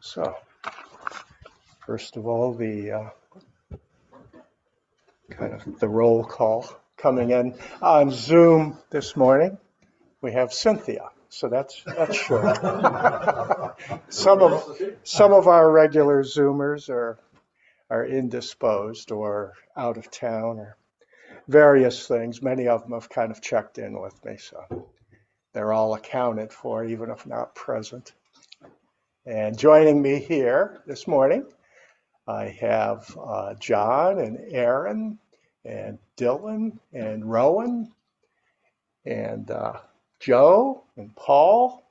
So, first of all, the uh, kind of the roll call coming in on Zoom this morning. We have Cynthia, so that's that's sure. some of some of our regular Zoomers are are indisposed or out of town or various things. Many of them have kind of checked in with me, so they're all accounted for, even if not present. And joining me here this morning, I have uh, John and Aaron and Dylan and Rowan and uh, Joe and Paul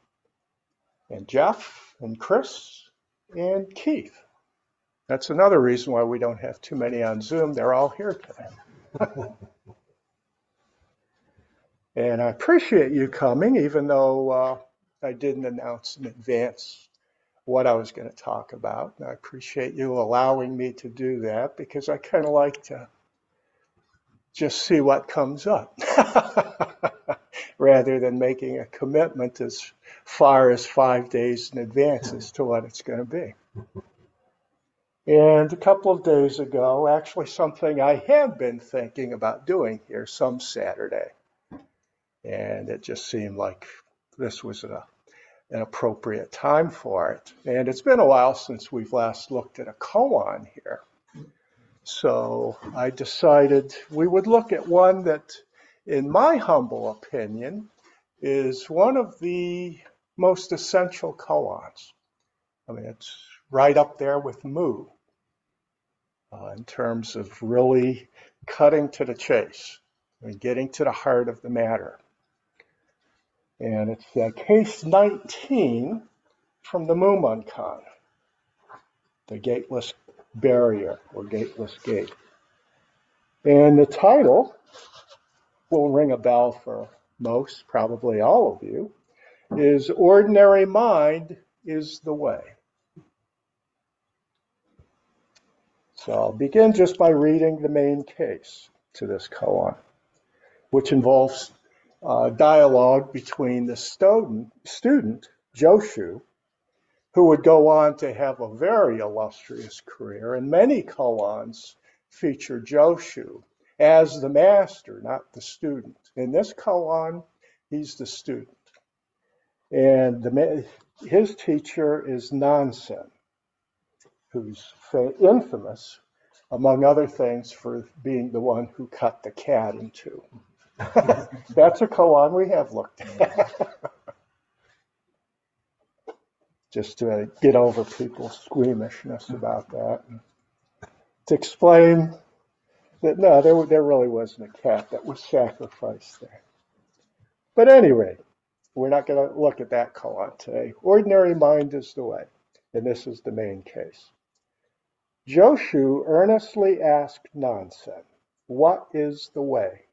and Jeff and Chris and Keith. That's another reason why we don't have too many on Zoom. They're all here today. and I appreciate you coming, even though uh, I didn't announce in advance what I was going to talk about. And I appreciate you allowing me to do that because I kind of like to just see what comes up rather than making a commitment as far as five days in advance as to what it's going to be. And a couple of days ago, actually, something I have been thinking about doing here some Saturday. And it just seemed like this was a an appropriate time for it. And it's been a while since we've last looked at a koan here. So I decided we would look at one that, in my humble opinion, is one of the most essential koans. I mean, it's right up there with Mu uh, in terms of really cutting to the chase and getting to the heart of the matter. And it's uh, case 19 from the Mumonkan, the gateless barrier or gateless gate. And the title will ring a bell for most, probably all of you, is Ordinary Mind is the Way. So I'll begin just by reading the main case to this koan, which involves uh, dialogue between the student, Joshu, who would go on to have a very illustrious career, and many koans feature Joshu as the master, not the student. In this koan, he's the student. And the, his teacher is Nansen, who's infamous, among other things, for being the one who cut the cat in two. That's a koan we have looked at. Just to get over people's squeamishness about that. To explain that no, there, there really wasn't a cat that was sacrificed there. But anyway, we're not going to look at that koan today. Ordinary mind is the way, and this is the main case. Joshu earnestly asked Nansen, What is the way?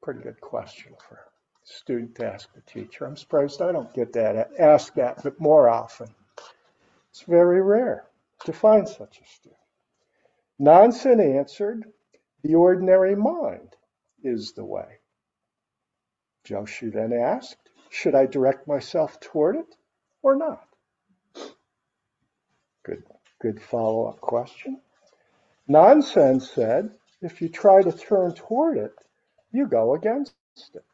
pretty good question for a student to ask the teacher. I'm surprised I don't get that asked that but more often. It's very rare to find such a student. Nansen answered, the ordinary mind is the way. Joshu then asked, should I direct myself toward it or not? Good, good follow-up question. Nansen said, if you try to turn toward it, you go against it.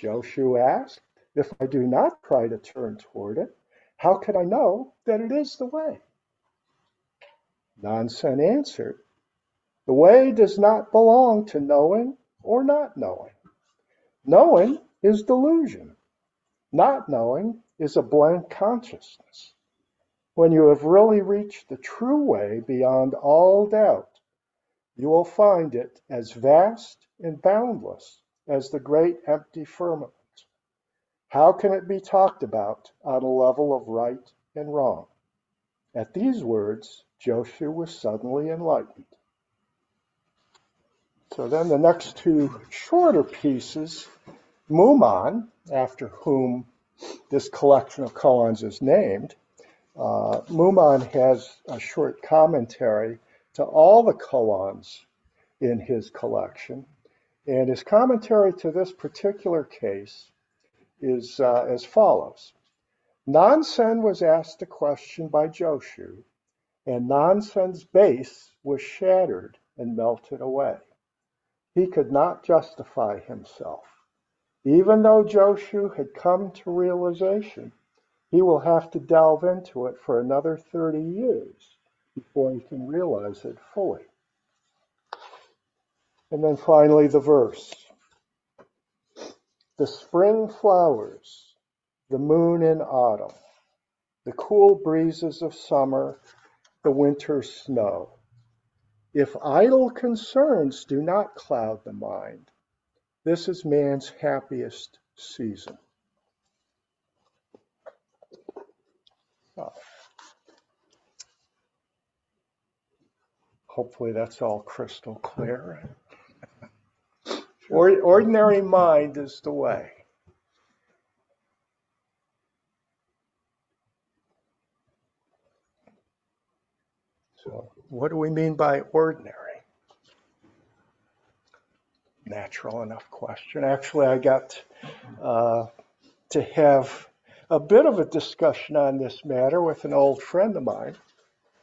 Joshu asked, If I do not try to turn toward it, how can I know that it is the way? Nansen answered, The way does not belong to knowing or not knowing. Knowing is delusion. Not knowing is a blank consciousness. When you have really reached the true way beyond all doubt, you will find it as vast and boundless as the great empty firmament. How can it be talked about on a level of right and wrong? At these words, Joshu was suddenly enlightened. So then the next two shorter pieces, Mumon, after whom this collection of koans is named, uh, has a short commentary to all the koans in his collection. And his commentary to this particular case is uh, as follows. Nansen was asked a question by Joshu, and Nansen's base was shattered and melted away. He could not justify himself. Even though Joshu had come to realization, he will have to delve into it for another 30 years before he can realize it fully. And then finally, the verse. The spring flowers, the moon in autumn, the cool breezes of summer, the winter snow. If idle concerns do not cloud the mind, this is man's happiest season. Hopefully that's all crystal clear. ordinary mind is the way. So, what do we mean by ordinary? Natural enough question. Actually, I got uh, to have a bit of a discussion on this matter with an old friend of mine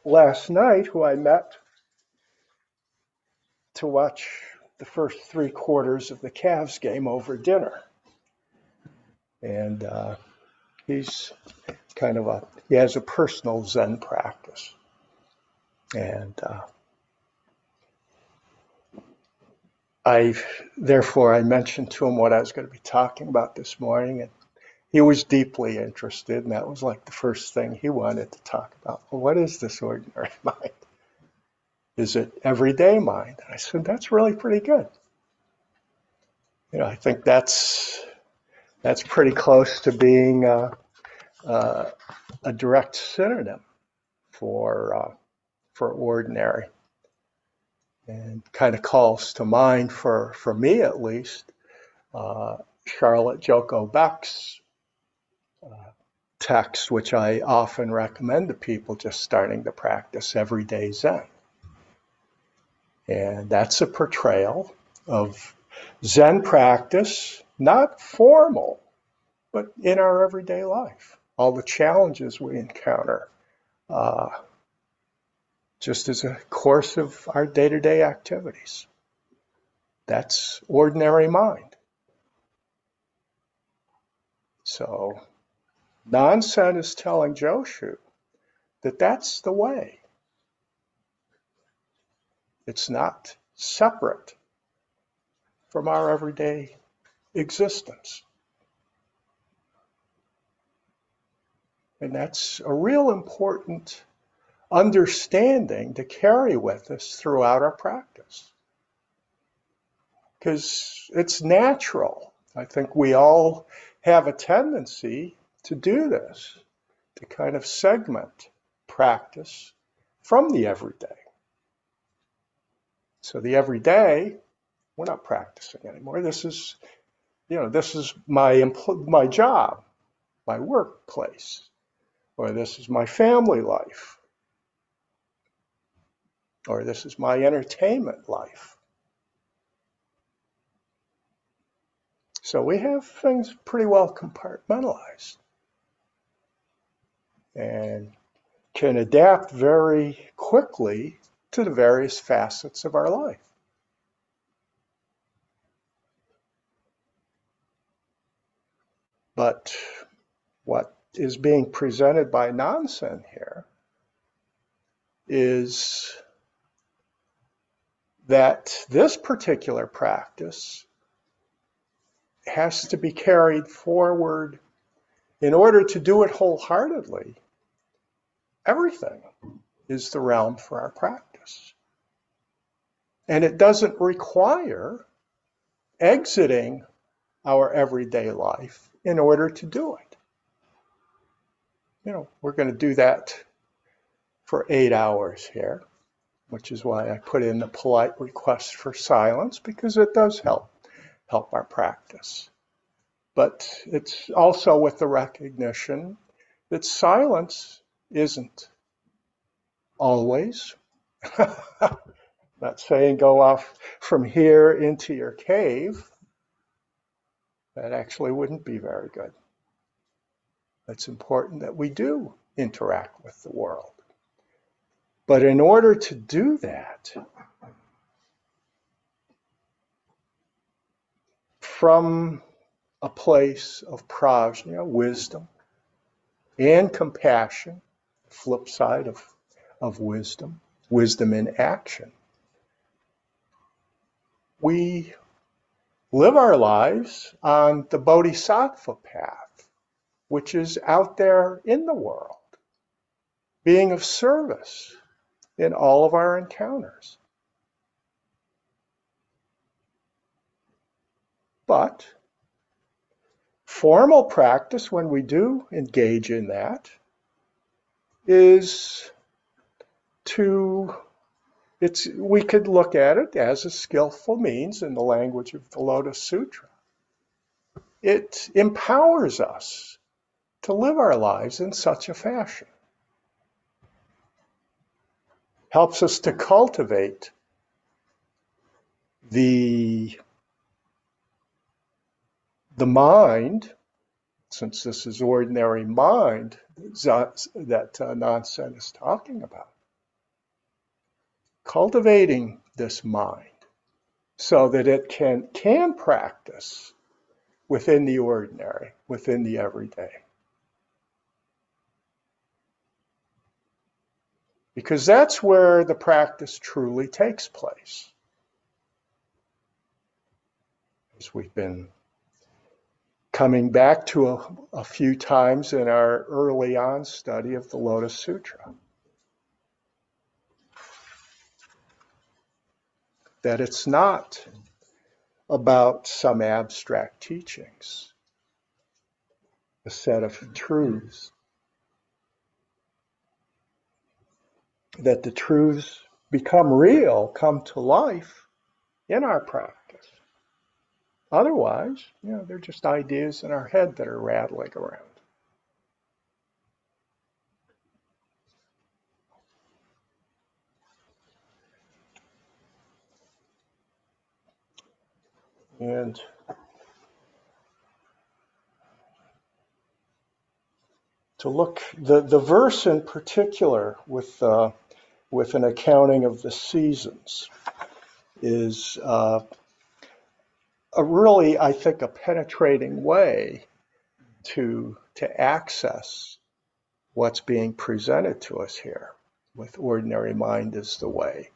last night who I met to watch the first three quarters of the Cavs game over dinner. And uh, he's kind of a, he has a personal Zen practice. And uh, I, therefore, I mentioned to him what I was going to be talking about this morning. And he was deeply interested. And that was like the first thing he wanted to talk about. Well, what is this ordinary mind? Is it everyday mind? And I said, that's really pretty good. You know, I think that's that's pretty close to being a direct synonym for uh, for ordinary, and kind of calls to mind for for me at least uh, Charlotte Joko Beck's text, which I often recommend to people just starting to practice everyday Zen. And that's a portrayal of Zen practice, not formal, but in our everyday life. All the challenges we encounter, uh, just as a course of our day to day activities. That's ordinary mind. So, Nansen is telling Joshu that that's the way. It's not separate from our everyday existence. And that's a real important understanding to carry with us throughout our practice. Because it's natural. I think we all have a tendency to do this, to kind of segment practice from the everyday. So the everyday, we're not practicing anymore. This is, you know, this is my empl- my job, my workplace, or this is my family life, or this is my entertainment life. So we have things pretty well compartmentalized and can adapt very quickly to the various facets of our life. But what is being presented by Nansen here is that this particular practice has to be carried forward in order to do it wholeheartedly. Everything is the realm for our practice. And it doesn't require exiting our everyday life in order to do it. You know, we're going to do that for eight hours here, which is why I put in the polite request for silence because it does help help our practice. But it's also with the recognition that silence isn't always Not saying go off from here into your cave. That actually wouldn't be very good. It's important that we do interact with the world. But in order to do that, from a place of prajna, wisdom, and compassion, flip side of, of wisdom, wisdom in action, we live our lives on the bodhisattva path, which is out there in the world, being of service in all of our encounters. But formal practice, when we do engage in that, is to it's we could look at it as a skillful means in the language of the Lotus Sutra. It empowers us to live our lives in such a fashion. Helps us to cultivate the the mind, since this is ordinary mind that uh, Nansen is talking about, cultivating this mind so that it can, can practice within the ordinary, within the everyday. Because that's where the practice truly takes place. As we've been coming back to a, a few times in our early on study of the Lotus Sutra. that it's not about some abstract teachings, a set of truths. That the truths become real, come to life in our practice. Otherwise, you know, they're just ideas in our head that are rattling around. And to look the, the verse in particular with uh, with an accounting of the seasons is uh, a really I think a penetrating way to to access what's being presented to us here with ordinary mind is the way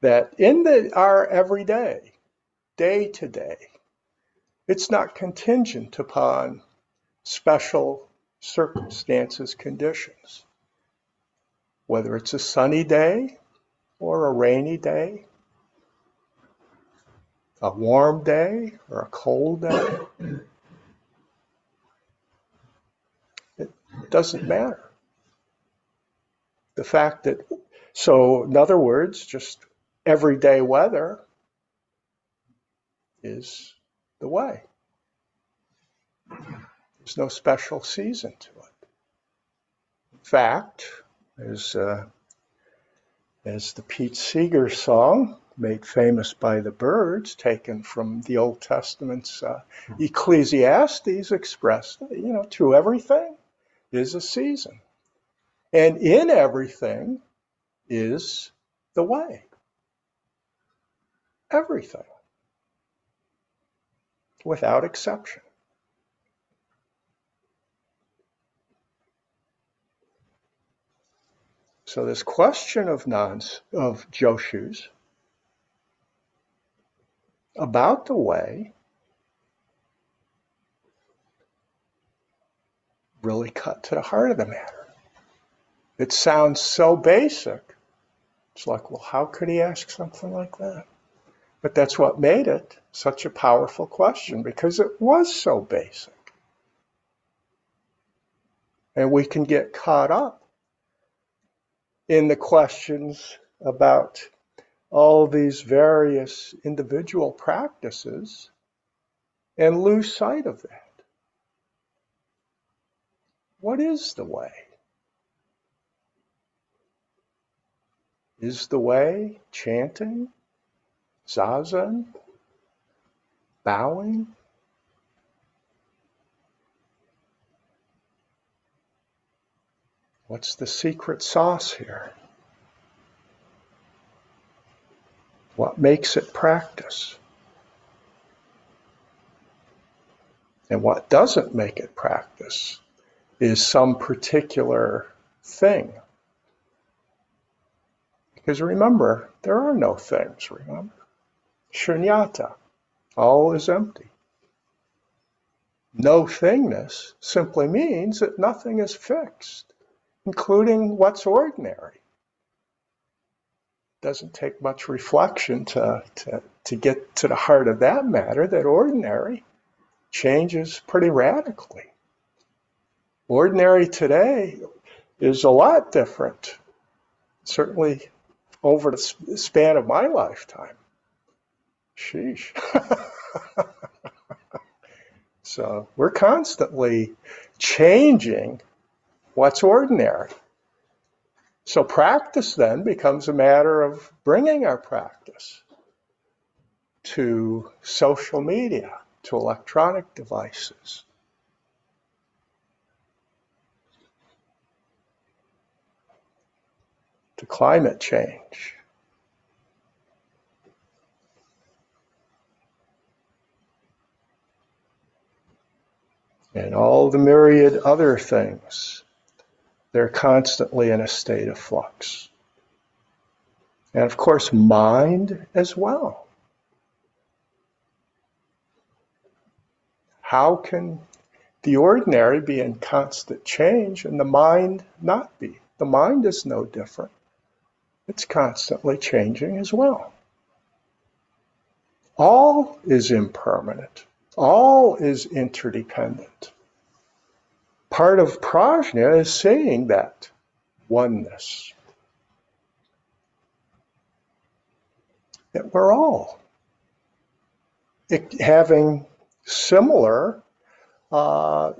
that in the, our everyday day to day. It's not contingent upon special circumstances, conditions. Whether it's a sunny day or a rainy day, a warm day or a cold day, it doesn't matter. The fact that, so in other words, just everyday weather is the way. There's no special season to it. In fact, as, uh, as the Pete Seeger song, made famous by the Byrds, taken from the Old Testament's uh, Ecclesiastes, expressed, you know, to everything is a season. And in everything is the way. Everything without exception. So this question of nuns, of Joshus, about the way really cut to the heart of the matter. It sounds so basic. It's like, well, how could he ask something like that? But that's what made it such a powerful question because it was so basic. And we can get caught up in the questions about all these various individual practices and lose sight of that. What is the way? Is the way chanting? Zazen? Bowing? What's the secret sauce here? What makes it practice? And what doesn't make it practice is some particular thing. Because remember, there are no things, remember? Shunyata, all is empty. No thingness simply means that nothing is fixed, including what's ordinary. Doesn't take much reflection to, to, to get to the heart of that matter, that ordinary changes pretty radically. Ordinary today is a lot different, certainly over the span of my lifetime. Sheesh. so we're constantly changing what's ordinary. So practice then becomes a matter of bringing our practice to social media, to electronic devices. To climate change. And all the myriad other things, they're constantly in a state of flux. And of course, mind as well. How can the ordinary be in constant change and the mind not be? The mind is no different. It's constantly changing as well. All is impermanent. All is interdependent. Part of prajna is saying that oneness. That we're all having similar uh,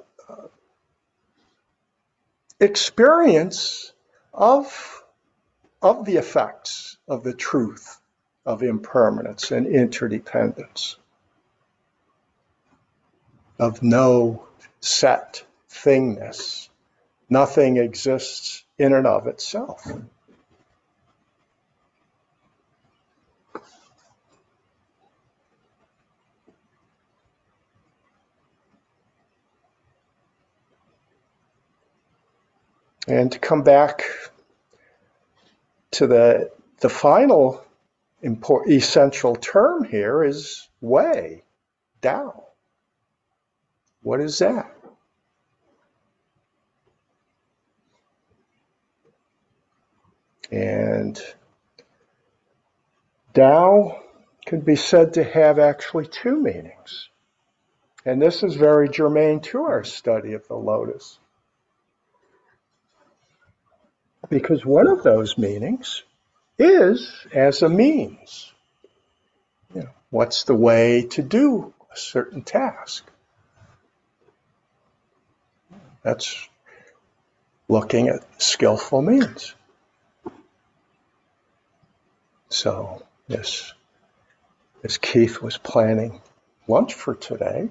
experience of, of the effects of the truth of impermanence and interdependence, of no set thingness. Nothing exists in and of itself. And to come back to the, the final important, essential term here is way, Tao. What is that? And Tao can be said to have actually two meanings. And this is very germane to our study of the lotus. Because one of those meanings is as a means. You know, what's the way to do a certain task? That's looking at skillful means. So, yes, as Keith was planning lunch for today,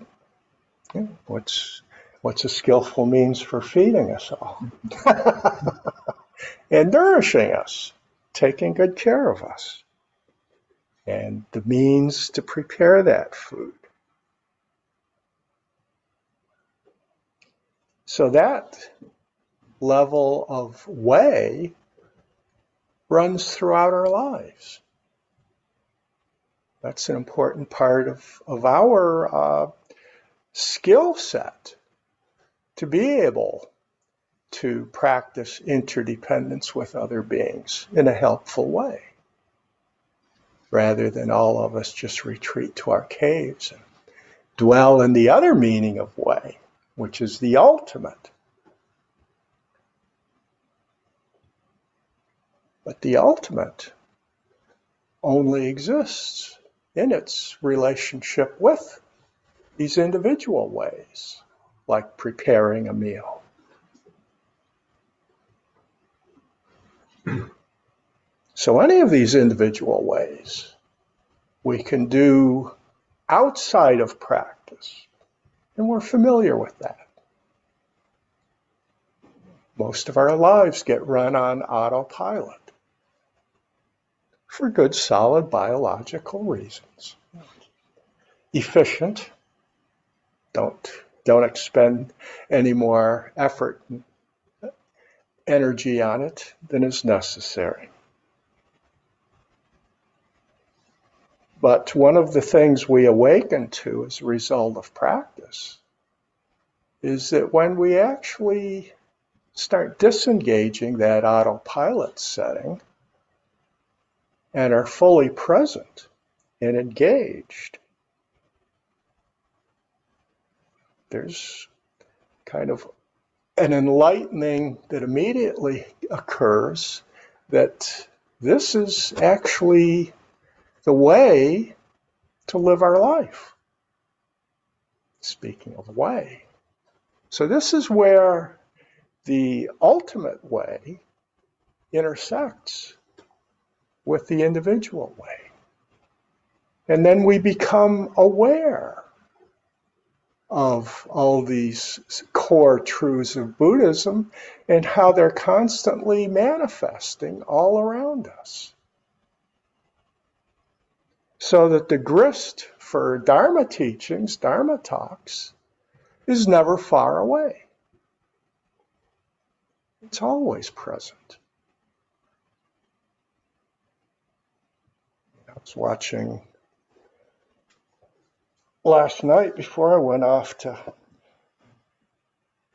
what's what's a skillful means for feeding us all? and nourishing us, taking good care of us, and the means to prepare that food. So that level of way runs throughout our lives. That's an important part of, of our uh, skill set to be able to practice interdependence with other beings in a helpful way, rather than all of us just retreat to our caves and dwell in the other meaning of way, which is the ultimate. But the ultimate only exists in its relationship with these individual ways, like preparing a meal. So any of these individual ways we can do outside of practice. And we're familiar with that. Most of our lives get run on autopilot for good, solid biological reasons. Efficient. Don't, don't expend any more effort and energy on it than is necessary. But one of the things we awaken to as a result of practice is that when we actually start disengaging that autopilot setting and are fully present and engaged, there's kind of an enlightening that immediately occurs that this is actually the way to live our life. Speaking of way. So, this is where the ultimate way intersects with the individual way. And then we become aware of all these core truths of Buddhism and how they're constantly manifesting all around us. So that the grist for Dharma teachings, Dharma talks, is never far away. It's always present. Was watching last night before I went off to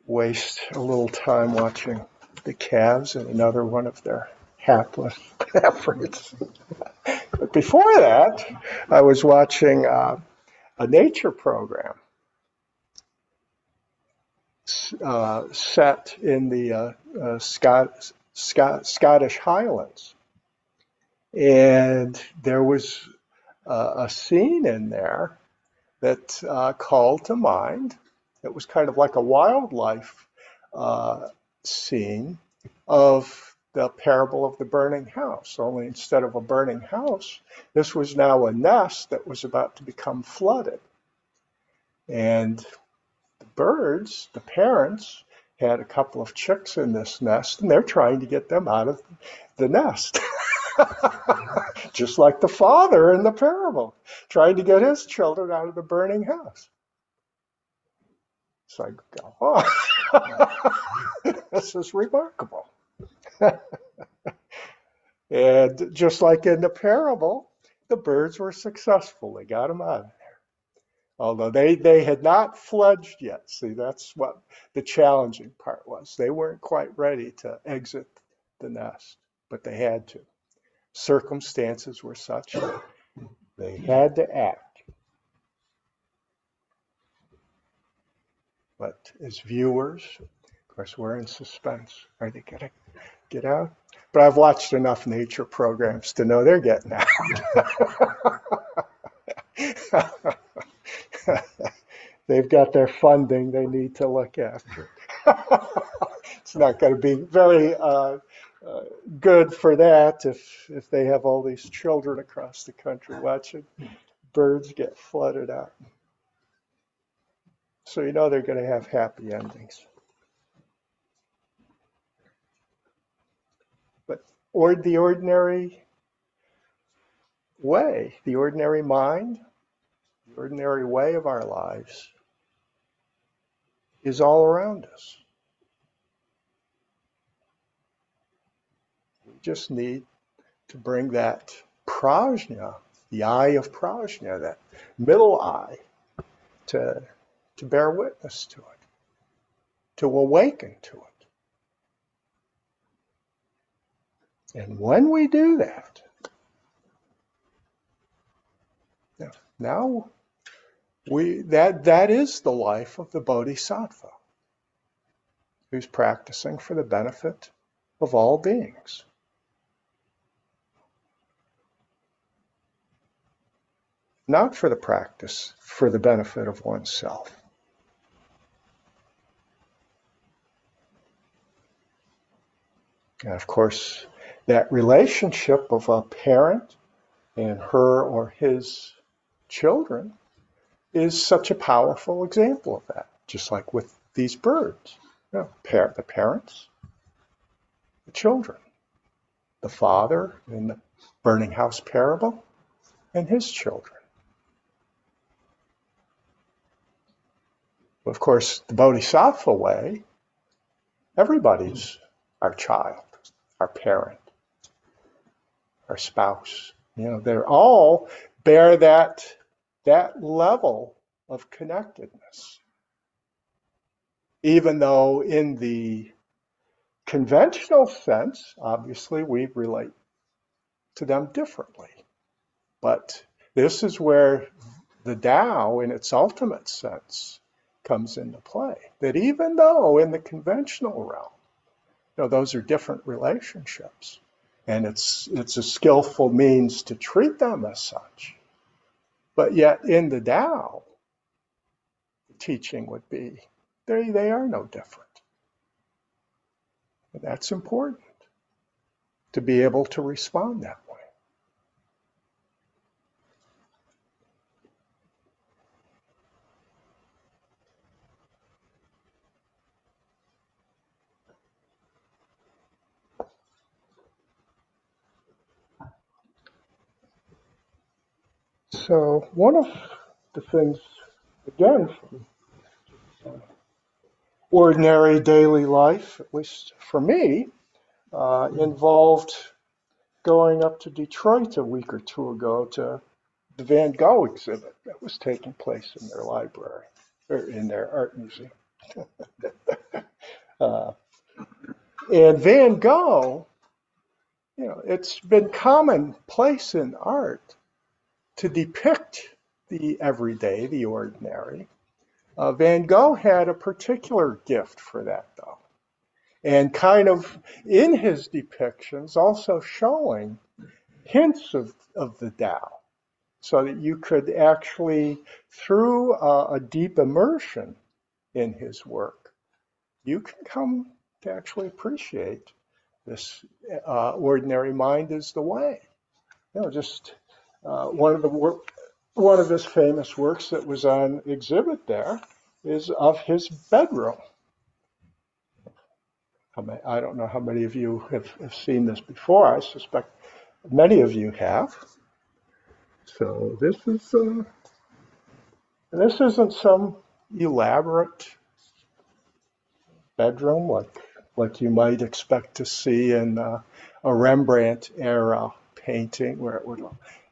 waste a little time watching the Cavs and another one of their hapless efforts. but before that, I was watching uh, a nature program uh, set in the uh, uh, Scot- Scot- Scottish Highlands. And there was uh, a scene in there that uh, called to mind. It was kind of like a wildlife uh, scene of the parable of the burning house, only instead of a burning house, this was now a nest that was about to become flooded. And the birds, the parents, had a couple of chicks in this nest, and they're trying to get them out of the nest. Just like the father in the parable, trying to get his children out of the burning house. So I go, oh, this is remarkable. and just like in the parable, the birds were successful. They got them out of there. Although they, they had not fledged yet. See, that's what the challenging part was. They weren't quite ready to exit the nest, but they had to circumstances were such they had to act. But as viewers, of course, we're in suspense. Are they going to get out? But I've watched enough nature programs to know they're getting out. They've got their funding they need to look after. it's not going to be very uh, good for that if if they have all these children across the country watching birds get flooded out. So you know they're going to have happy endings. But or the ordinary way, the ordinary mind, the ordinary way of our lives is all around us. Just need to bring that prajna, the eye of prajna, that middle eye, to, to bear witness to it, to awaken to it. And when we do that, now we that that is the life of the bodhisattva who's practicing for the benefit of all beings. Not for the practice, for the benefit of oneself. And of course, that relationship of a parent and her or his children is such a powerful example of that, just like with these birds. You know, par- the parents, the children, the father in the burning house parable, and his children. Of course, the Bodhisattva way, everybody's our child, our parent, our spouse. You know, they're all bear that that level of connectedness. Even though in the conventional sense, obviously we relate to them differently. But this is where the Tao, in its ultimate sense, comes into play. That even though in the conventional realm, you know, those are different relationships, and it's it's a skillful means to treat them as such. But yet in the Tao, the teaching would be they they are no different. And that's important to be able to respond that way. So one of the things, again, from ordinary daily life, at least for me, uh, involved going up to Detroit a week or two ago to the Van Gogh exhibit that was taking place in their library or in their art museum. uh, and Van Gogh, you know, it's been commonplace in art to depict the everyday, the ordinary. Uh, Van Gogh had a particular gift for that, though. And kind of in his depictions, also showing hints of, of the Tao, so that you could actually, through a, a deep immersion in his work, you can come to actually appreciate this uh, ordinary mind is the way. You know, just uh, one of the work, one of his famous works that was on exhibit there is of his bedroom. I don't know how many of you have, have seen this before. I suspect many of you have. So this is uh, this isn't some elaborate bedroom like like you might expect to see in uh, a Rembrandt era painting where it would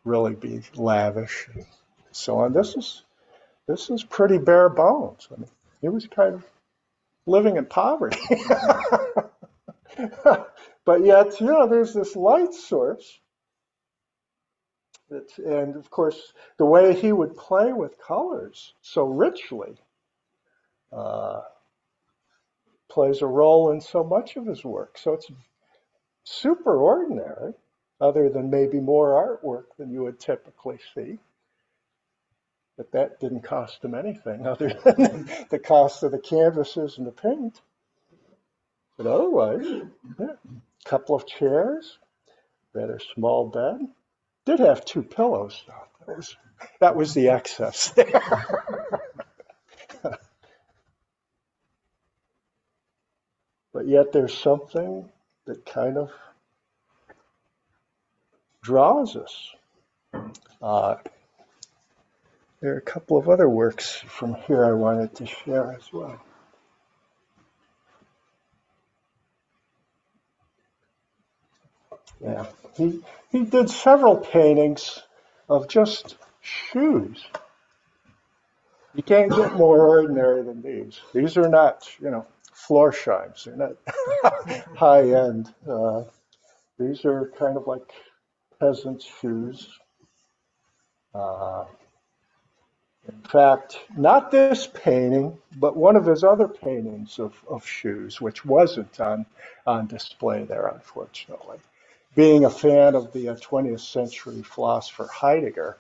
really be lavish and so on. This is this is pretty bare bones. I mean, he was kind of living in poverty. but yet, you know, there's this light source. And of course, the way he would play with colors so richly uh, plays a role in so much of his work. So it's super ordinary, other than maybe more artwork than you would typically see. But that didn't cost him anything other than the cost of the canvases and the paint. But otherwise, yeah, couple of chairs, rather small bed. Did have two pillows though. That was that was the excess there. but yet there's something that kind of draws us. Uh, there are a couple of other works from here I wanted to share as well. Yeah, he, he did several paintings of just shoes. You can't get more ordinary than these. These are not, you know, Florsheims. They're not high end. Uh, these are kind of like peasant shoes. Uh, in fact, not this painting, but one of his other paintings of, of shoes, which wasn't on, on display there, unfortunately. Being a fan of the 20th uh, century philosopher Heidegger,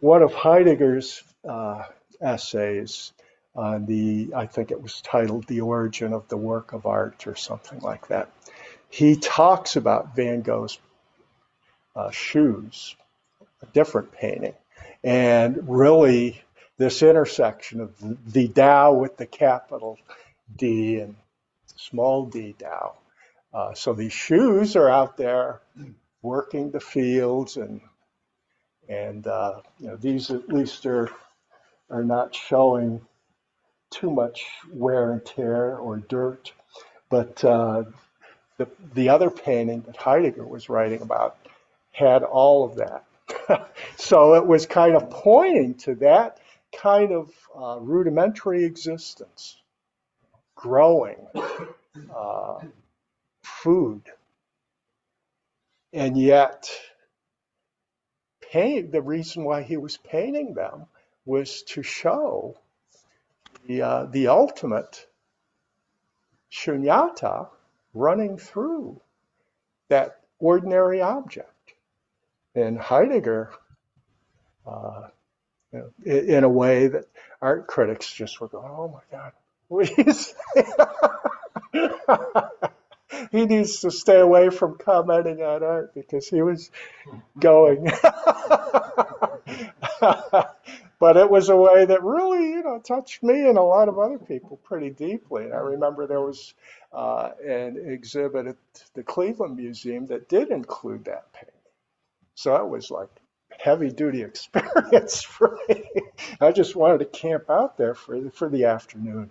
one of Heidegger's uh, essays on the, I think it was titled The Origin of the Work of Art or something like that, he talks about Van Gogh's uh, shoes, a different painting. And really, this intersection of the Tao with the capital D and small d Tao. Uh, so these shoes are out there working the fields and and uh, you know these at least are are not showing too much wear and tear or dirt. But uh, the, the other painting that Heidegger was writing about had all of that. so it was kind of pointing to that kind of uh, rudimentary existence, growing, uh, food. And yet, the reason why he was painting them was to show the, uh, the ultimate shunyata running through that ordinary object. And Heidegger, uh, you know, in, in, a way that art critics just were going, oh my God, please. he needs to stay away from commenting on art because he was going. but it was a way that really, you know, touched me and a lot of other people pretty deeply. And I remember there was uh, an exhibit at the Cleveland Museum that did include that painting. So it was like heavy duty experience for me. I just wanted to camp out there for for the afternoon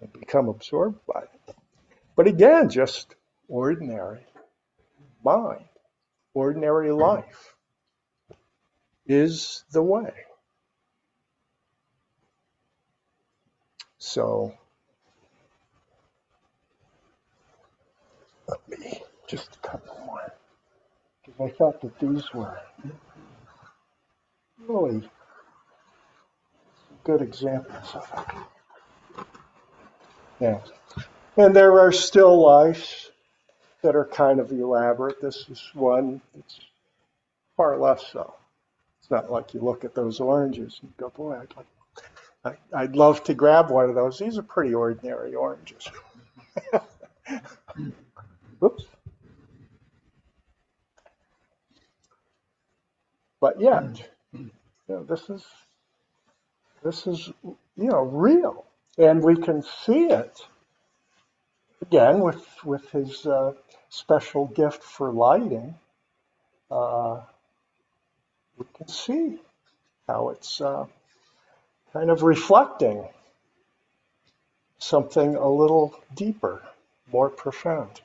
and become absorbed by it. But again, just ordinary mind, ordinary life is the way. So let me just a couple more I thought that these were really good examples of it. Yeah. And there are still lifes that are kind of elaborate. This is one that's far less so. It's not like you look at those oranges and go, boy, I'd like I, I'd love to grab one of those. These are pretty ordinary oranges. Oops. But yet, you know, this is this is you know real, and we can see it again with with his uh, special gift for lighting. Uh, we can see how it's uh, kind of reflecting something a little deeper, more profound.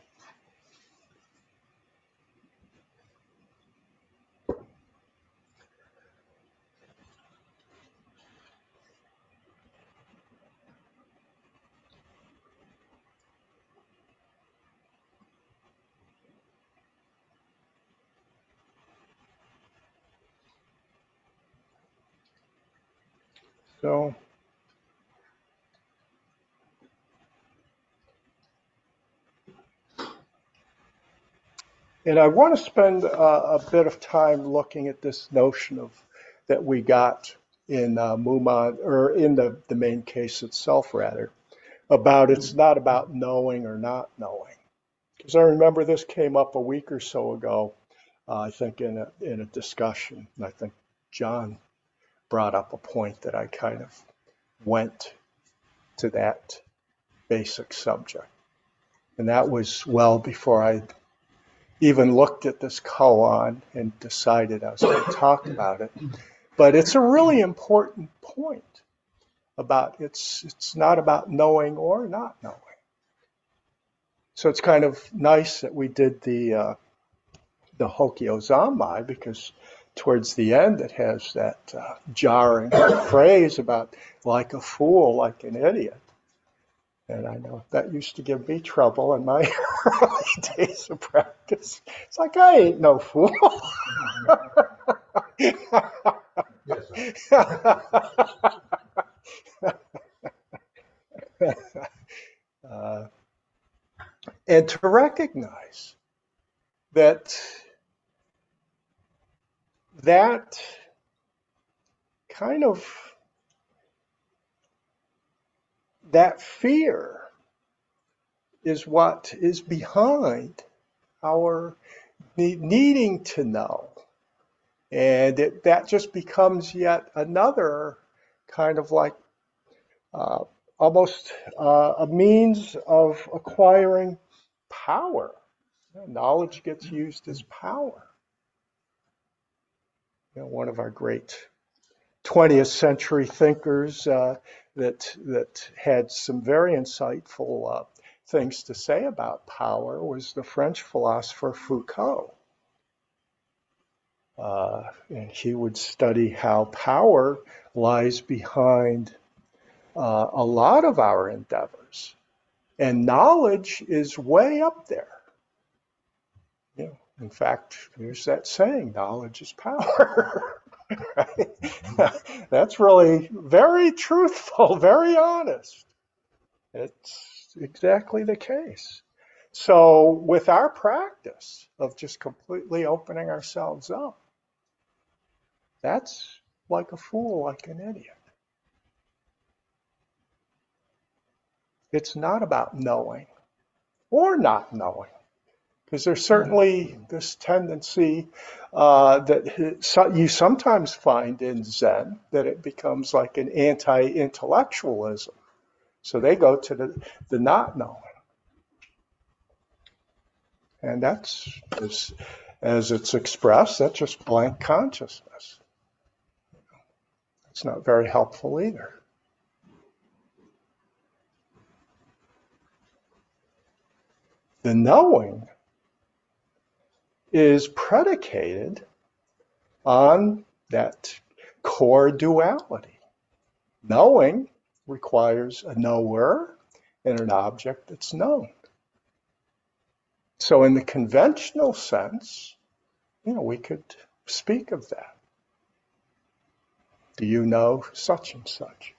So And I want to spend uh, a bit of time looking at this notion of that we got in uh, Mumon, or in the, the main case itself, rather, about it's not about knowing or not knowing. Because I remember this came up a week or so ago, uh, I think in a, in a discussion. I think John brought up a point that I kind of went to that basic subject. And that was well before I even looked at this koan and decided I was going to talk about it. But it's a really important point about it's it's not about knowing or not knowing. So it's kind of nice that we did the uh, the Zanmai because towards the end it has that uh, jarring phrase about like a fool, like an idiot. And I know that used to give me trouble in my early days of practice. It's like, I ain't no fool. uh, and to recognize that that kind of that fear is what is behind our needing to know. And it, that just becomes yet another kind of like uh, almost uh, a means of acquiring power. knowledge gets used as power. You know, one of our great 20th century thinkers uh, that that had some very insightful uh, things to say about power was the French philosopher Foucault. Uh, and he would study how power lies behind uh, a lot of our endeavors. And knowledge is way up there. In fact, there's that saying, knowledge is power. That's really very truthful, very honest. It's exactly the case. So, with our practice of just completely opening ourselves up, that's like a fool, like an idiot. It's not about knowing or not knowing, because there's certainly this tendency uh, that you sometimes find in Zen that it becomes like an anti intellectualism. So they go to the, the not knowing. And that's, as, as it's expressed, that's just blank consciousness. It's not very helpful either. The knowing is predicated on that core duality. Knowing requires a knower and an object that's known. So, in the conventional sense, you know, we could speak of that. Do you know such and such?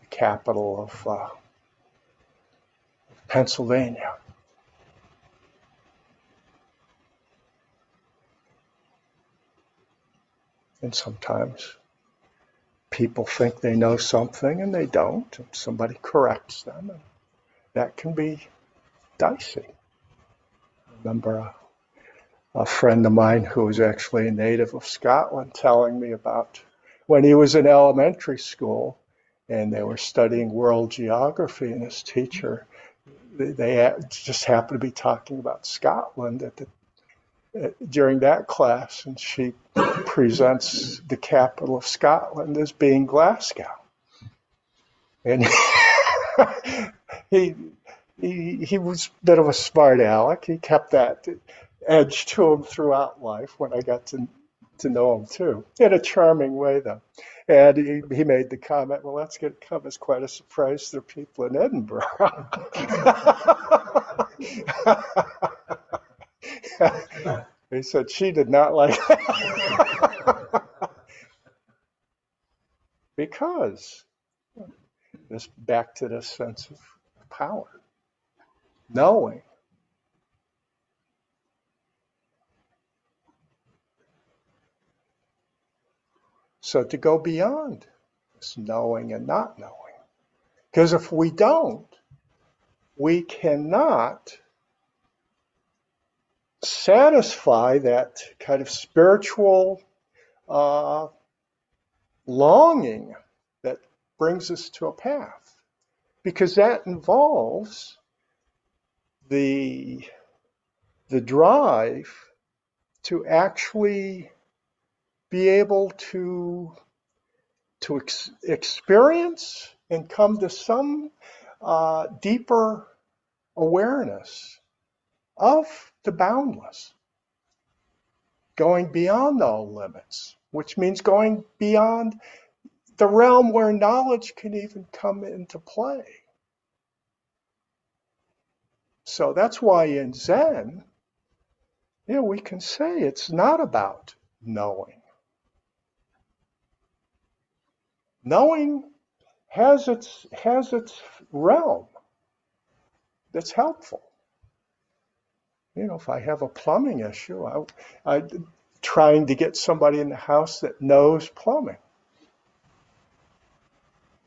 The capital of uh, Pennsylvania. And sometimes people think they know something and they don't, and somebody corrects them, and that can be dicey. I remember a, a friend of mine who was actually a native of Scotland telling me about when he was in elementary school and they were studying world geography, and his teacher, they just happened to be talking about Scotland at the during that class, and she presents the capital of Scotland as being Glasgow. And he, he, he was a bit of a smart aleck. He kept that edge to him throughout life when I got to, to know him too, in a charming way though. And he, he made the comment, well, that's going to come as quite a surprise to people in Edinburgh. he said she did not like because this back to this sense of power, knowing. So to go beyond this knowing and not knowing. Because if we don't, we cannot satisfy that kind of spiritual uh, longing that brings us to a path, because that involves the the drive to actually be able to to ex- experience and come to some uh, deeper awareness of the boundless, going beyond all limits, which means going beyond the realm where knowledge can even come into play. So that's why in Zen, you know, we can say it's not about knowing. Knowing has its has its realm that's helpful you know, if I have a plumbing issue, I, I trying to get somebody in the house that knows plumbing.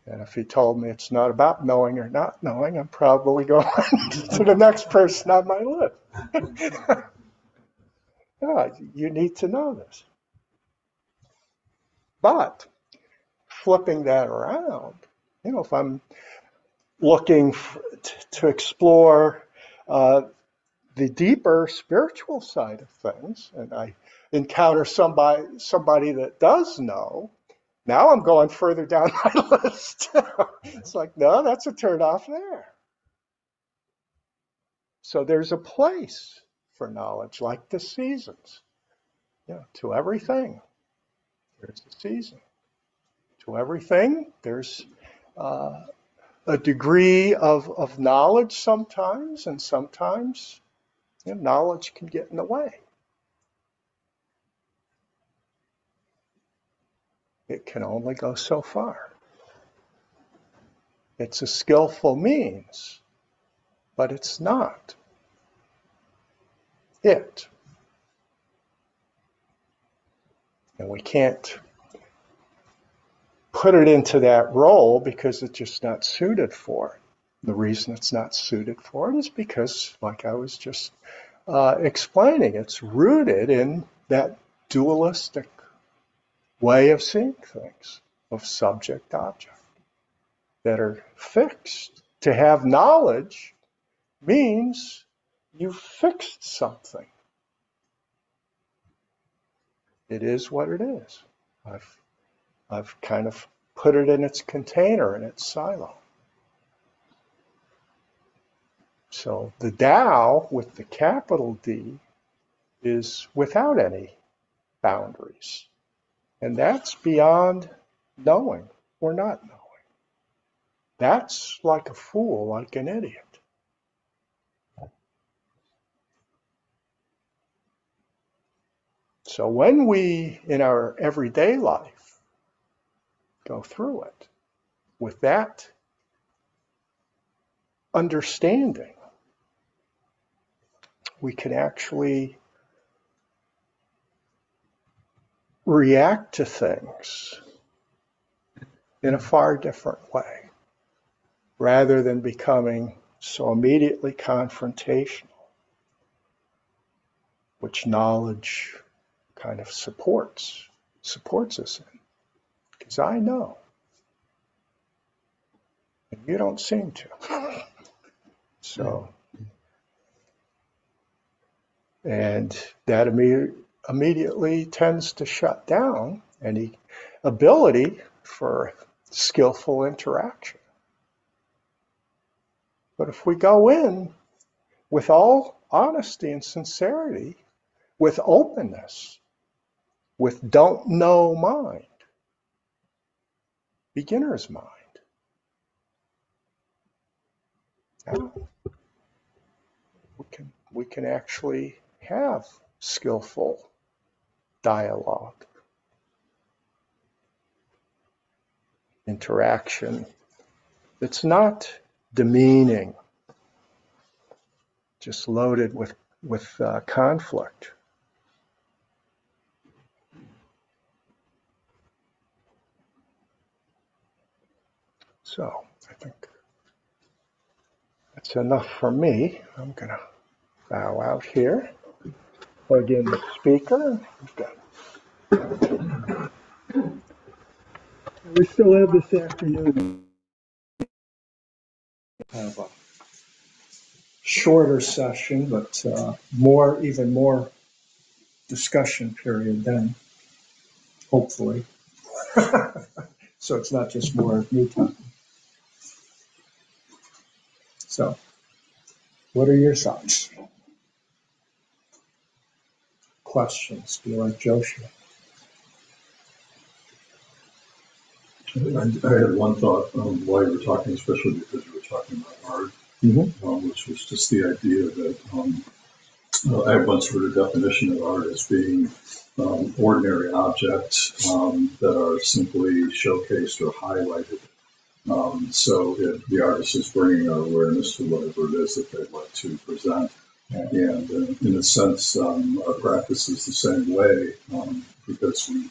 And if he told me it's not about knowing or not knowing, I'm probably going to the next person on my list. Yeah, you need to know this. But flipping that around, you know, if I'm looking f- t- to explore uh, the deeper spiritual side of things, and I encounter somebody somebody that does know, now I'm going further down my list. it's like, no, that's a turnoff there. So there's a place for knowledge, like the seasons. Yeah, to everything, there's a season. To everything, there's uh, a degree of, of knowledge sometimes, and sometimes you know, knowledge can get in the way. It can only go so far. It's a skillful means, but it's not it. And we can't put it into that role because it's just not suited for it. The reason it's not suited for it is because, like I was just uh, explaining, it's rooted in that dualistic way of seeing things, of subject object, that are fixed. To have knowledge means you fixed something. It is what it is. I've, I've kind of put it in its container, in its silo. So the Dao with the capital D is without any boundaries. And that's beyond knowing or not knowing. That's like a fool, like an idiot. So when we, in our everyday life, go through it with that understanding, we can actually react to things in a far different way rather than becoming so immediately confrontational, which knowledge kind of supports supports us in. Because I know. And you don't seem to. so and that immediately immediately tends to shut down any ability for skillful interaction. But if we go in with all honesty and sincerity, with openness, with don't know mind, beginner's mind, now we can, we can actually have skillful dialogue, interaction. It's not demeaning, just loaded with, with uh, conflict. So I think that's enough for me. I'm going to bow out here. Plug in the speaker. We still have this afternoon. Have a shorter session, but uh, more, even more discussion period then, hopefully. so it's not just more of me talking. So, what are your thoughts? Questions? Do you like Joshi? I I had one thought um, while you were talking, especially because you were talking about art, Mm-hmm. um, which was just the idea that um, uh, I have one sort of definition of art as being um, ordinary objects um, that are simply showcased or highlighted. Um, so if the artist is bringing our awareness to whatever it is that they'd like to present, and uh, in a sense, um, our practice is the same way um, because we,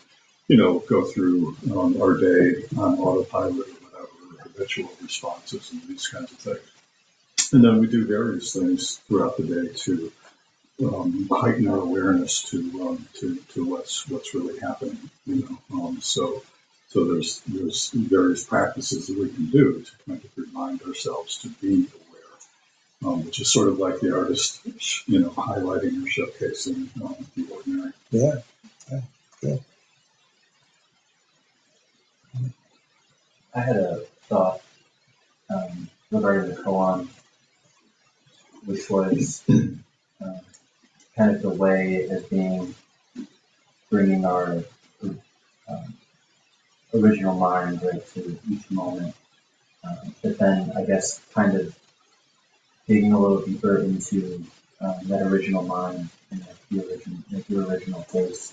you know, go through um, our day on autopilot or whatever, habitual responses and these kinds of things. And then we do various things throughout the day to um, heighten our awareness to, um, to, to what's, what's really happening, you know, um, so, so there's, there's various practices that we can do to kind of remind ourselves to be aware, um, which is sort of like the artist, you know, highlighting or showcasing, um, the ordinary. Yeah. Yeah I had a thought um, regarding the koan, which was um, kind of the way of being bringing our um, original mind right to each moment. Um, but then I guess kind of digging a little deeper into um, that original mind and like the original, like the original face,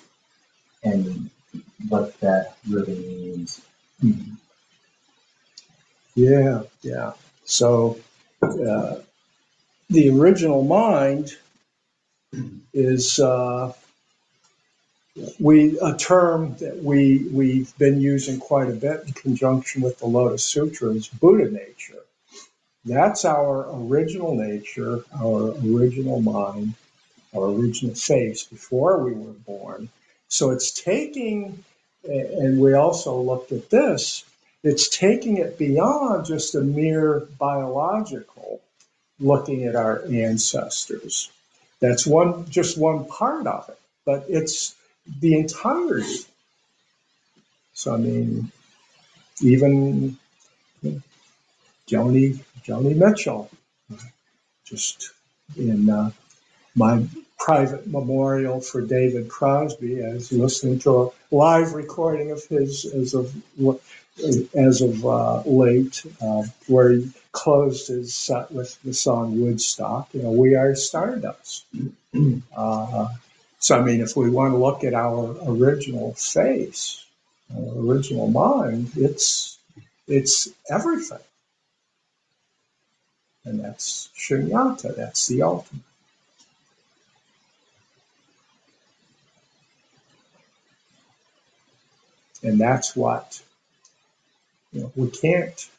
and what that really means. Yeah, yeah. So uh, the original mind is uh, we a term that we we've been using quite a bit in conjunction with the Lotus Sutra is Buddha nature. That's our original nature, our original mind, our original face before we were born. So it's taking, and we also looked at this it's taking it beyond just a mere biological looking at our ancestors. That's one just one part of it, but it's the entirety. So I mean, even Joni Joni Mitchell, just in uh, my private memorial for David Crosby, as listening to a live recording of his as of as of uh, late, uh, where he closed his set with the song Woodstock. You know, we are Stardust. uh, so, I mean, if we want to look at our original face, our original mind, it's it's everything, and that's shunyata. That's the ultimate. And that's what you know, we can't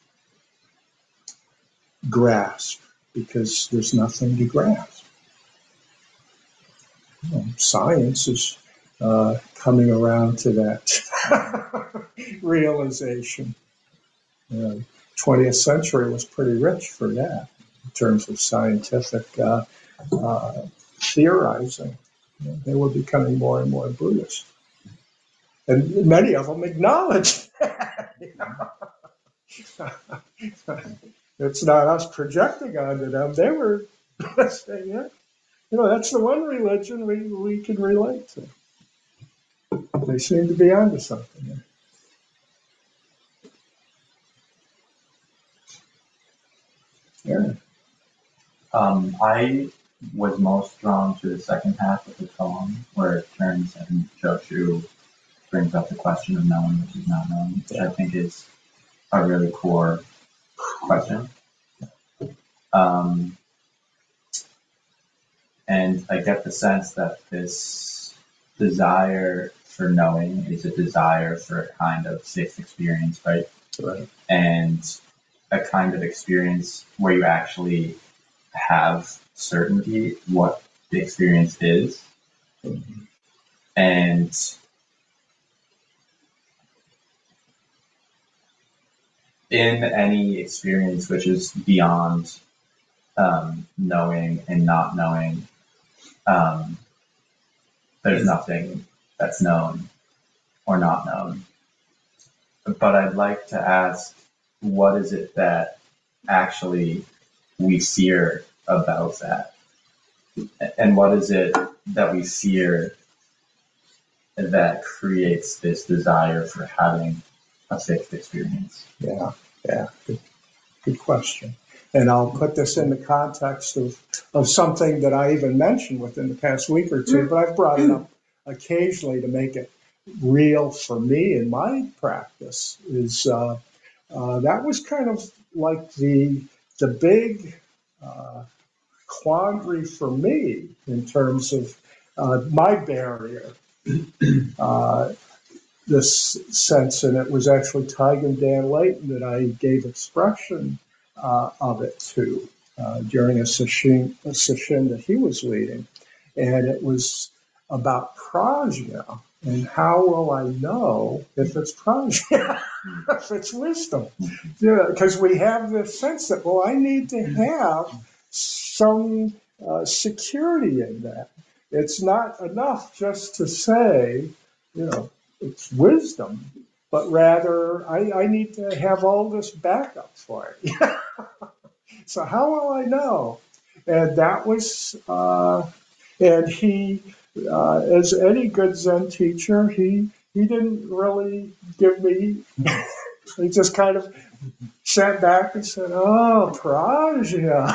grasp because there's nothing to grasp. You know, science is uh, coming around to that realization. You know, 20th century was pretty rich for that in terms of scientific uh, uh, theorizing. They were becoming more and more Buddhist. And many of them acknowledged that. It's not us projecting onto them. They were saying, yeah, you know, that's the one religion we, we can relate to. They seem to be onto something there. Yeah. Um, I was most drawn to the second half of the poem, where it turns and Joshu brings up the question of knowing which is not known, which I think is a really core question. Um, and I get the sense that this desire for knowing is a desire for a kind of safe experience, right? Right. And a kind of experience where you actually have certainty what the experience is. And in any experience which is beyond um, knowing and not knowing, um, there's nothing that's known or not known. But I'd like to ask, what is it that actually we fear about that? And what is it that we fear that creates this desire for having a fixed experience? Yeah, yeah, good, good question. And I'll put this in the context of, of something that I even mentioned within the past week or two, but I've brought it up occasionally to make it real for me in my practice. Is uh, uh, that was kind of like the the big uh, quandary for me in terms of uh, my barrier. Uh, this sense, and it was actually Taigen Dan Leighton that I gave expression uh, of it to uh, during a session, a session that he was leading. and it was about prajna and how will I know if it's prajna, if it's wisdom? Yeah, because we have this sense that well, I need to have some uh, security in that. It's not enough just to say, you know, it's wisdom, but rather I, I need to have all this backup for it. so how will I know? And that was, uh, and he, uh, as any good Zen teacher, he he didn't really give me. he just kind of sat back and said, "Oh, Prajna."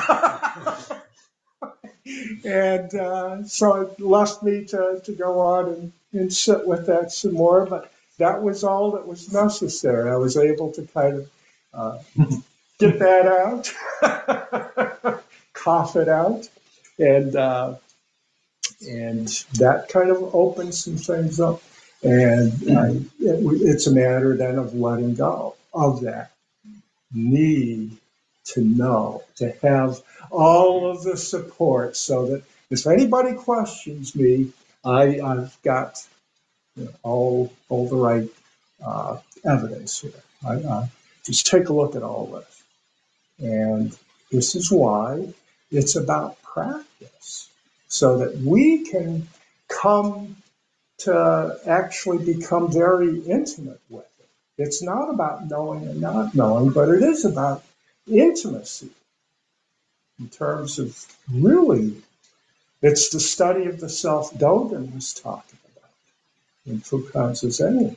and uh, so it left me to, to go on and, and sit with that some more. But that was all that was necessary. I was able to kind of uh, get that out, cough it out, and uh, and that kind of opens some things up. And I, it, it's a matter then of letting go of that need to know, to have all of the support so that if anybody questions me, I, I've got you know, all, all the right uh, evidence here. I, I, just take a look at all this. And this is why it's about practice, so that we can come to actually become very intimate with it. It's not about knowing and not knowing, but it is about intimacy in terms of really, it's the study of the self Dogen was talking about in Fukan's Zen.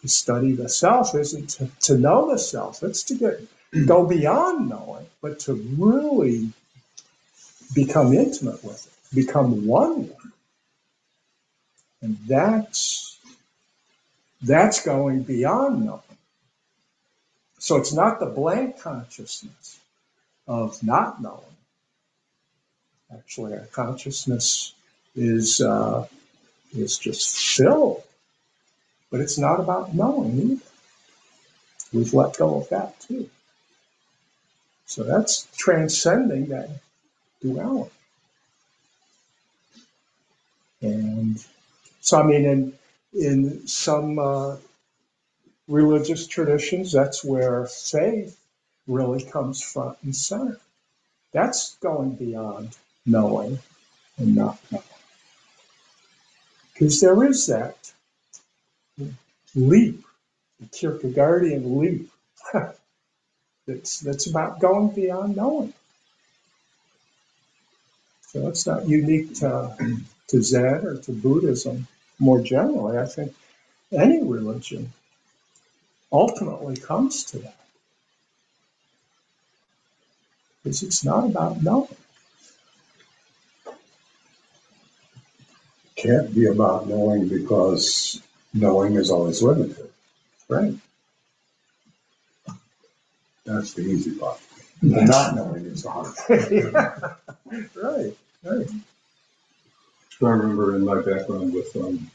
To study the self isn't to, to know the self, it's to get go beyond knowing, but to really become intimate with it, become one with it. And that's that's going beyond knowing. So it's not the blank consciousness of not knowing. Actually, our consciousness is uh, is just filled, but it's not about knowing either. We've let go of that too. So that's transcending that duality. And so, I mean, in in some uh, religious traditions, that's where faith really comes front and center. That's going beyond knowing and not knowing. Because there is that leap, the Kierkegaardian leap, that's, that's about going beyond knowing. So it's not unique to, to Zen or to Buddhism more generally. I think any religion ultimately comes to that. Because it's not about knowing. Can't be about knowing because knowing is always limited. Right. That's the easy part. The not knowing is the hard part. right, right. I remember in my background with um,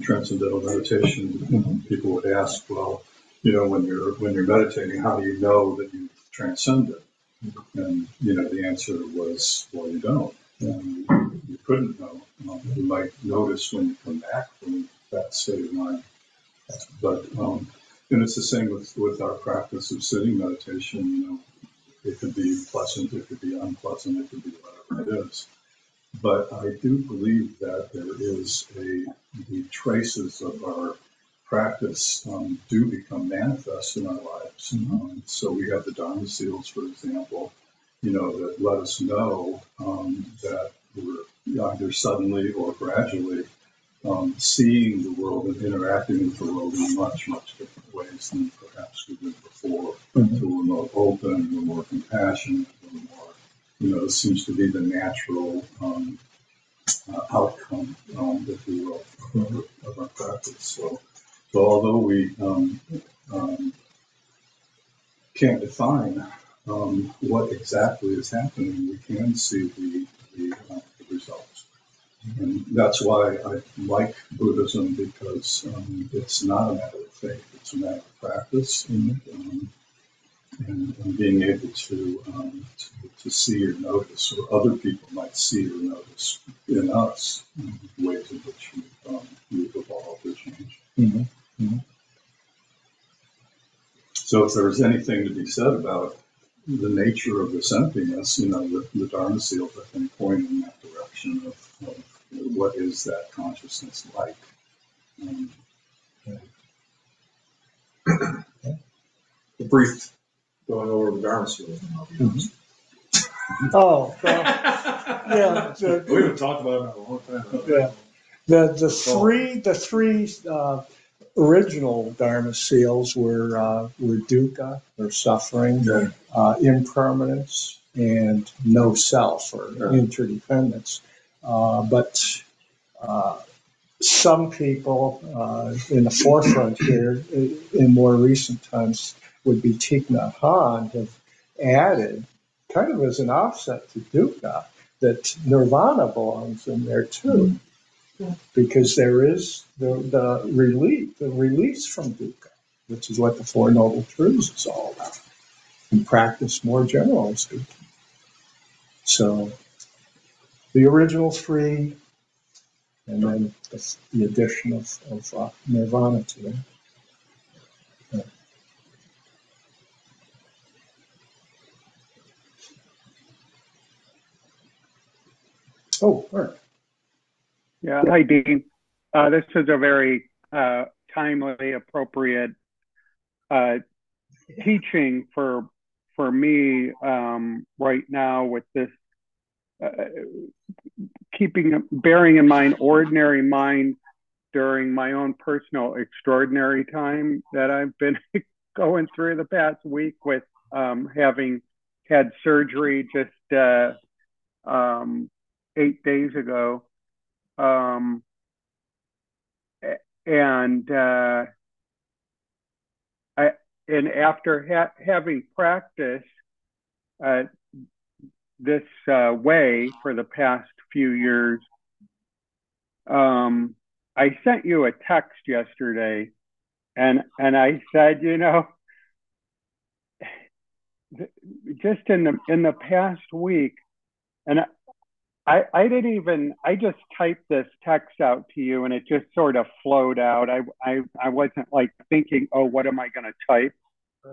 transcendental meditation, people would ask, well, you know, when you're when you're meditating, how do you know that you've transcended? And you know, the answer was, well, you don't. And you couldn't know. Um, you might notice when you come back from that state of mind. But um, and it's the same with with our practice of sitting meditation. You know, it could be pleasant, it could be unpleasant, it could be whatever it is. But I do believe that there is a the traces of our practice um, do become manifest in our lives. Um, so we have the Dharma seals, for example, you know, that let us know um, that we're either suddenly or gradually um, seeing the world and interacting with the world in much, much different ways than perhaps we did before. Mhm. So we're more open, we're more compassionate, we're more, you know, seems to be the natural um, uh, outcome, um, if you will, of, of our practice. So, so although we um, um, can't define um, what exactly is happening, we can see the, the, uh, the results. And that's why I like Buddhism because um, it's not a matter of faith, it's a matter of practice. And, um, and, and being able to, um, to to see or notice, or other people might see or notice in us um, ways in which we've, um, we've evolved or changed. Mhm, mhm. So if there's anything to be said about the nature of this emptiness, you know, the, the Dharma seals, I think, point in that direction of, of what is that consciousness like. Um, The brief going over the Dharma seals. and I'll. Oh, well, yeah, the- We haven't talked about it in a long time. Yeah. The, the three, the three, uh, original Dharma seals were, uh, were dukkha, or suffering, Yeah. uh, impermanence, and no self, or Yeah. interdependence. Uh, but, uh, some people, uh, in the forefront here, in more recent times, would be Thich Nhat Hanh, have added, kind of as an offset to dukkha, that nirvana belongs in there too. Because there is the, the relief, the release from dukkha, which is what the Four Noble Truths is all about, and practice more generally speaking. So the original three, and then the, the addition of, of uh, nirvana to it. Yeah. Oh, Mark. Yeah, hi Dean. Uh, this is a very uh, timely, appropriate uh, teaching for for me um, right now with this uh, keeping bearing in mind ordinary mind during my own personal extraordinary time that I've been going through the past week with um, having had surgery just uh, um, eight days ago. Um, and uh, I, and after ha- having practiced uh, this uh, way for the past few years, um, I sent you a text yesterday, and and I said, you know, just in the in the past week, and I, I didn't even I just typed this text out to you and it just sort of flowed out. I I, I wasn't like thinking, oh, what am I gonna type?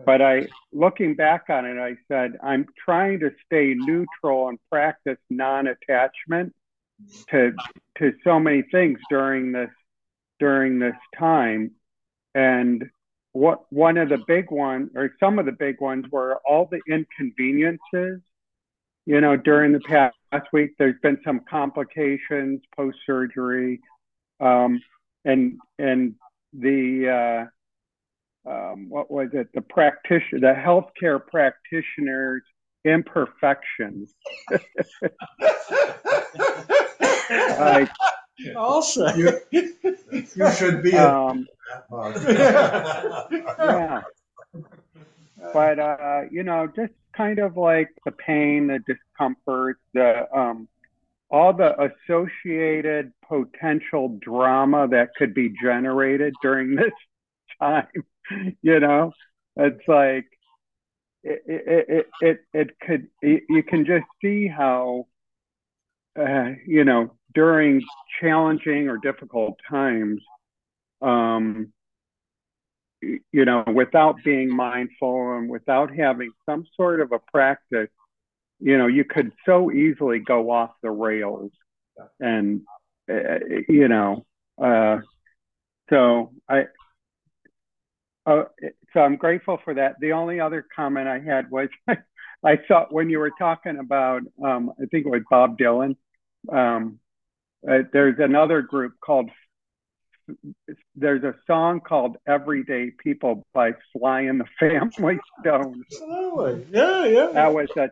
But I looking back on it, I said, I'm trying to stay neutral and practice non-attachment to to so many things during this during this time. And what one of the big ones or some of the big ones were all the inconveniences you know, during the past week, there's been some complications post surgery, um, and and the uh, um, what was it? The practitioner, the healthcare practitioner's imperfections. like, Also, You you should be. a- um, yeah. but uh, you know, just kind of like the pain, the discomfort, the um, all the associated potential drama that could be generated during this time. You know, it's like it it it it, it could it, you can just see how uh, you know during challenging or difficult times um, you know, without being mindful and without having some sort of a practice, you know, you could so easily go off the rails. And, uh, you know, uh, so I, uh, so I'm grateful for that. The only other comment I had was I saw when you were talking about, um, I think it was Bob Dylan. Um, uh, there's another group called there's a song called Everyday People by Sly and the Family Stone. absolutely, yeah, yeah, That was a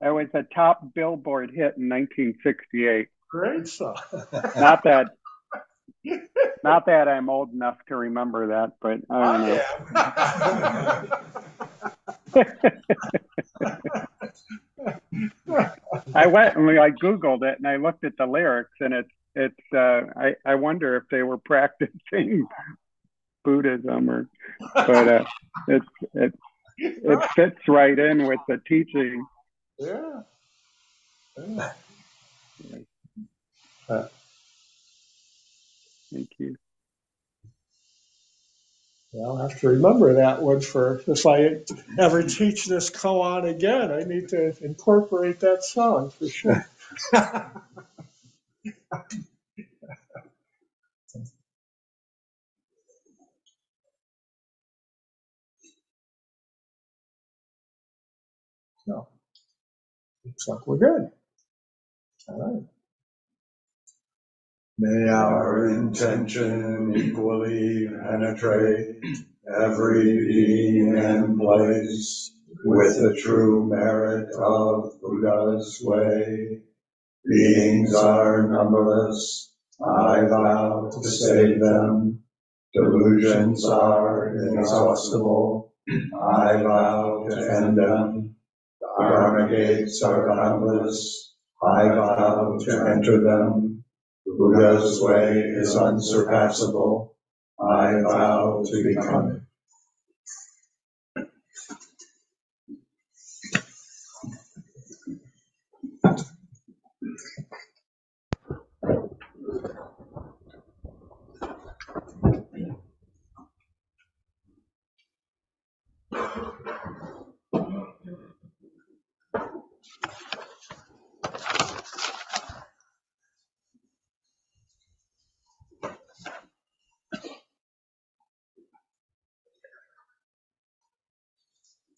that was a top Billboard hit in 1968. great stuff. Not that not that I'm old enough to remember that, but I don't know. I went and I googled it and I looked at the lyrics and it's it's uh, I I wonder if they were practicing Buddhism or but uh, it's it's it fits right in with the teaching. Yeah. Yeah. Thank you. Yeah, I'll have to remember that one for, if I ever teach this koan again, I need to incorporate that song for sure. So, looks like we're good. All right. May our intention equally penetrate every being and place with the true merit of Buddha's way. Beings are numberless, I vow to save them. Delusions are inexhaustible, I vow to end them. Dharma gates are boundless, I vow to enter them. Buddha's way is unsurpassable. I vow to become it.